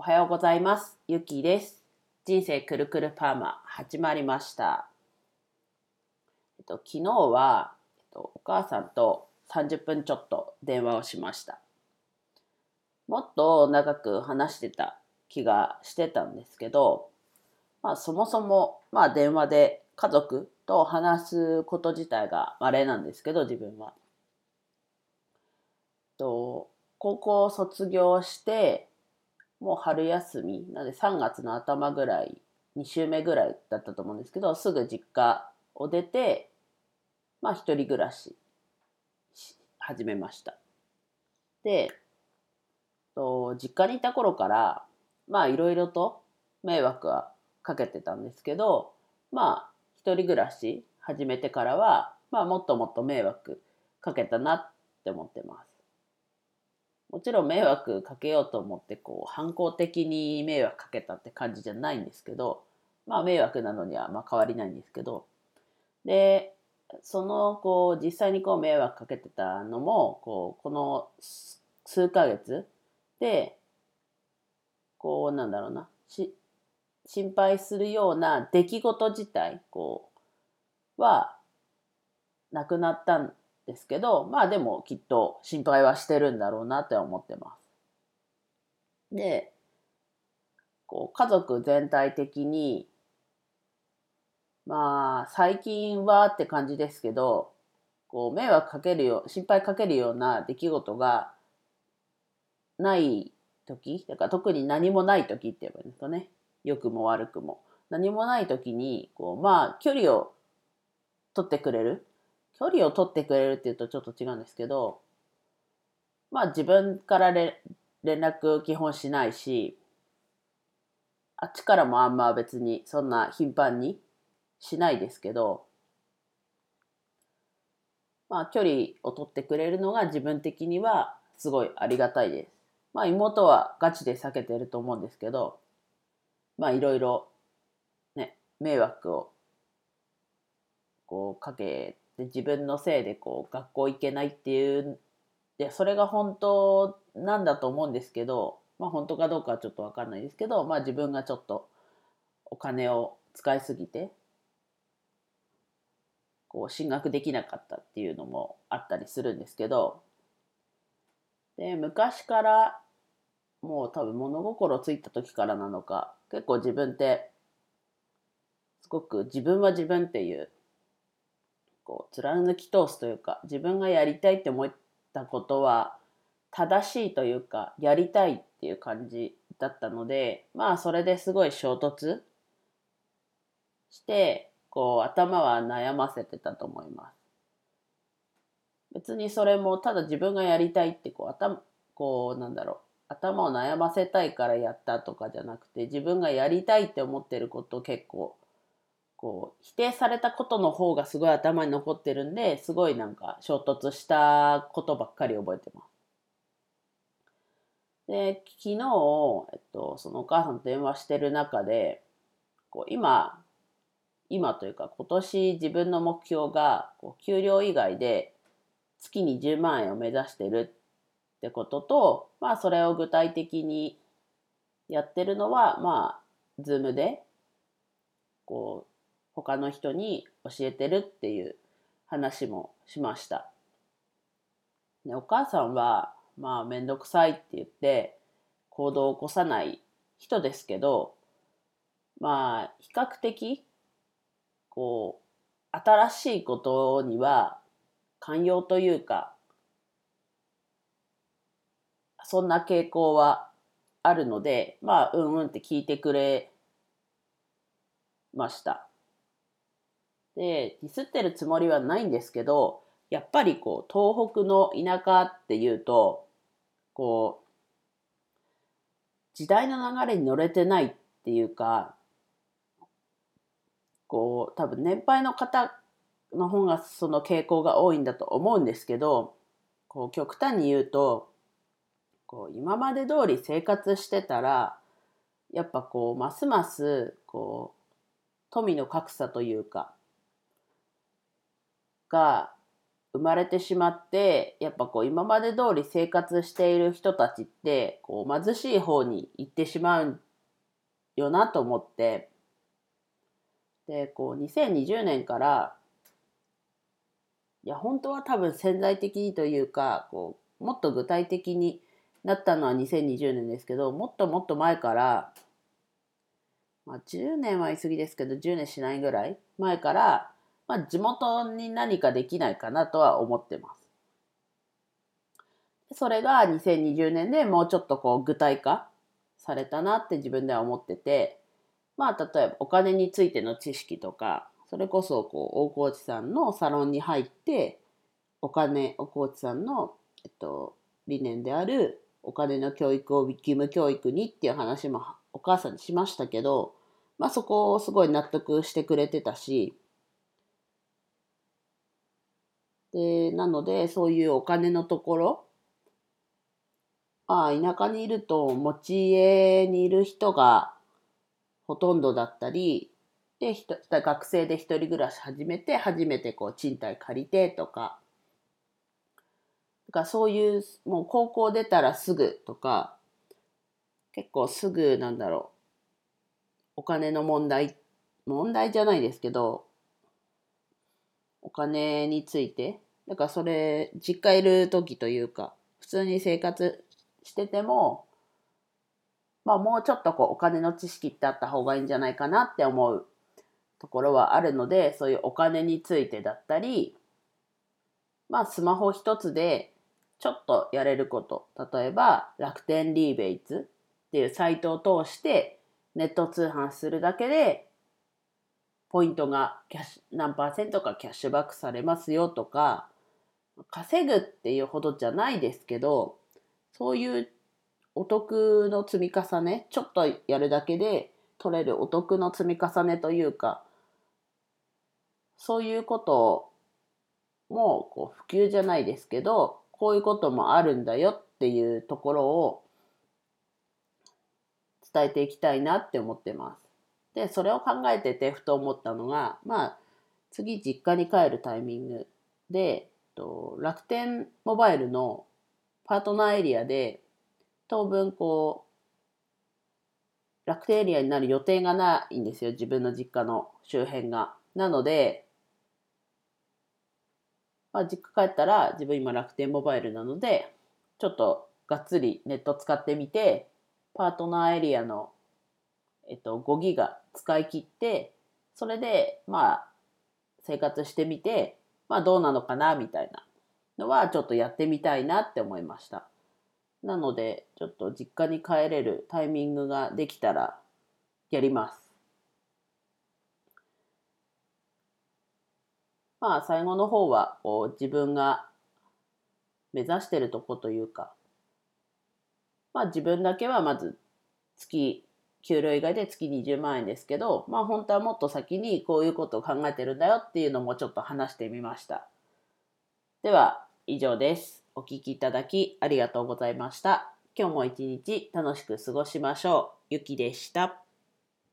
おはようございます。ゆきです。人生くるくるパーマ始まりました。えっと、昨日は、えっと、お母さんと30分ちょっと電話をしました。もっと長く話してた気がしてたんですけど、まあそもそも、まあ電話で家族と話すこと自体が稀なんですけど、自分は。と高校卒業して、もう春休み、なので3月の頭ぐらい、2週目ぐらいだったと思うんですけど、すぐ実家を出て、まあ一人暮らしし始めました。で、と実家にいた頃から、まあいろいろと迷惑はかけてたんですけど、まあ一人暮らし始めてからは、まあもっともっと迷惑かけたなって思ってます。もちろん迷惑かけようと思ってこう反抗的に迷惑かけたって感じじゃないんですけどまあ迷惑なのにはまあ変わりないんですけどでそのこう実際にこう迷惑かけてたのもこうこの数ヶ月でこうなんだろうなし心配するような出来事自体こうはなくなったですけど、まあでもきっと心配はしてるんだろうなって思ってます。で、こう家族全体的に、まあ最近はって感じですけど、こう迷惑かけるよ、心配かけるような出来事がない時、だから特に何もない時って言えばいいんですかね。良くも悪くも。何もない時に、こうまあ距離を取ってくれる距離を取ってくれるっていうとちょっと違うんですけど、まあ自分から連絡基本しないし、あっちからもあんま別にそんな頻繁にしないですけど、まあ距離を取ってくれるのが自分的にはすごいありがたいです。まあ妹はガチで避けてると思うんですけど、まあいろいろね、迷惑をこうかけで自分のせいでこう学校行けないっていうでそれが本当なんだと思うんですけど、まあ、本当かどうかはちょっと分かんないですけど、まあ、自分がちょっとお金を使いすぎてこう進学できなかったっていうのもあったりするんですけどで昔からもう多分物心ついた時からなのか結構自分ってすごく自分は自分っていうこう貫き通すというか自分がやりたいって思ったことは正しいというかやりたいっていう感じだったのでまあそれですごい衝突してこう頭は悩ませてたと思います。別にそれもただ自分がやりたいってこう頭こうなんだろう頭を悩ませたいからやったとかじゃなくて自分がやりたいって思ってることを結構こう否定されたことの方がすごい頭に残ってるんですごいなんか衝突したことばっかり覚えてます。で昨日、えっと、そのお母さんと電話してる中でこう今今というか今年自分の目標がこう給料以外で月に10万円を目指してるってこととまあそれを具体的にやってるのはまあ Zoom でこう他の人に教えてるっていう話もしました。でお母さんはまあ面倒くさいって言って行動を起こさない人ですけどまあ比較的こう新しいことには寛容というかそんな傾向はあるのでまあうんうんって聞いてくれました。で、ディスってるつもりはないんですけど、やっぱりこう、東北の田舎っていうと、こう、時代の流れに乗れてないっていうか、こう、多分年配の方の方がその傾向が多いんだと思うんですけど、こう、極端に言うと、こう、今まで通り生活してたら、やっぱこう、ますます、こう、富の格差というか、が生まれてしまってやっぱこう今まで通り生活している人たちってこう貧しい方に行ってしまうよなと思ってでこう2020年からいや本当は多分潜在的にというかこうもっと具体的になったのは2020年ですけどもっともっと前から、まあ、10年は言い過ぎですけど10年しないぐらい前からまあ、地元に何かできないかなとは思ってます。それが2020年でもうちょっとこう具体化されたなって自分では思ってて、まあ例えばお金についての知識とか、それこそこう大河内さんのサロンに入って、お金、大河内さんの、えっと、理念であるお金の教育を義務教育にっていう話もお母さんにしましたけど、まあそこをすごい納得してくれてたし、で、なので、そういうお金のところ、まあ、田舎にいると、持ち家にいる人がほとんどだったり、で、学生で一人暮らし始めて、初めてこう賃貸借りてとか、かそういう、もう高校出たらすぐとか、結構すぐなんだろう、お金の問題、問題じゃないですけど、お金について、だからそれ、実家いる時というか、普通に生活してても、まあもうちょっとこうお金の知識ってあった方がいいんじゃないかなって思うところはあるので、そういうお金についてだったり、まあスマホ一つでちょっとやれること、例えば楽天リーベイツっていうサイトを通してネット通販するだけでポイントがキャッシュ何パーセントかキャッシュバックされますよとか、稼ぐっていうほどじゃないですけど、そういうお得の積み重ね、ちょっとやるだけで取れるお得の積み重ねというか、そういうこともこう普及じゃないですけど、こういうこともあるんだよっていうところを伝えていきたいなって思ってます。で、それを考えててふと思ったのが、まあ、次実家に帰るタイミングで、と楽天モバイルのパートナーエリアで、当分こう、楽天エリアになる予定がないんですよ。自分の実家の周辺が。なので、まあ、実家帰ったら自分今楽天モバイルなので、ちょっとがっつりネット使ってみて、パートナーエリアのえっと、5ギガ使い切って、それで、まあ、生活してみて、まあ、どうなのかな、みたいなのは、ちょっとやってみたいなって思いました。なので、ちょっと実家に帰れるタイミングができたら、やります。まあ、最後の方は、こう、自分が目指してるとこというか、まあ、自分だけはまず月給料以外で月20万円ですけど、まあ本当はもっと先にこういうことを考えてるんだよっていうのもちょっと話してみました。では以上です。お聴きいただきありがとうございました。今日も一日楽しく過ごしましょう。ゆきでした。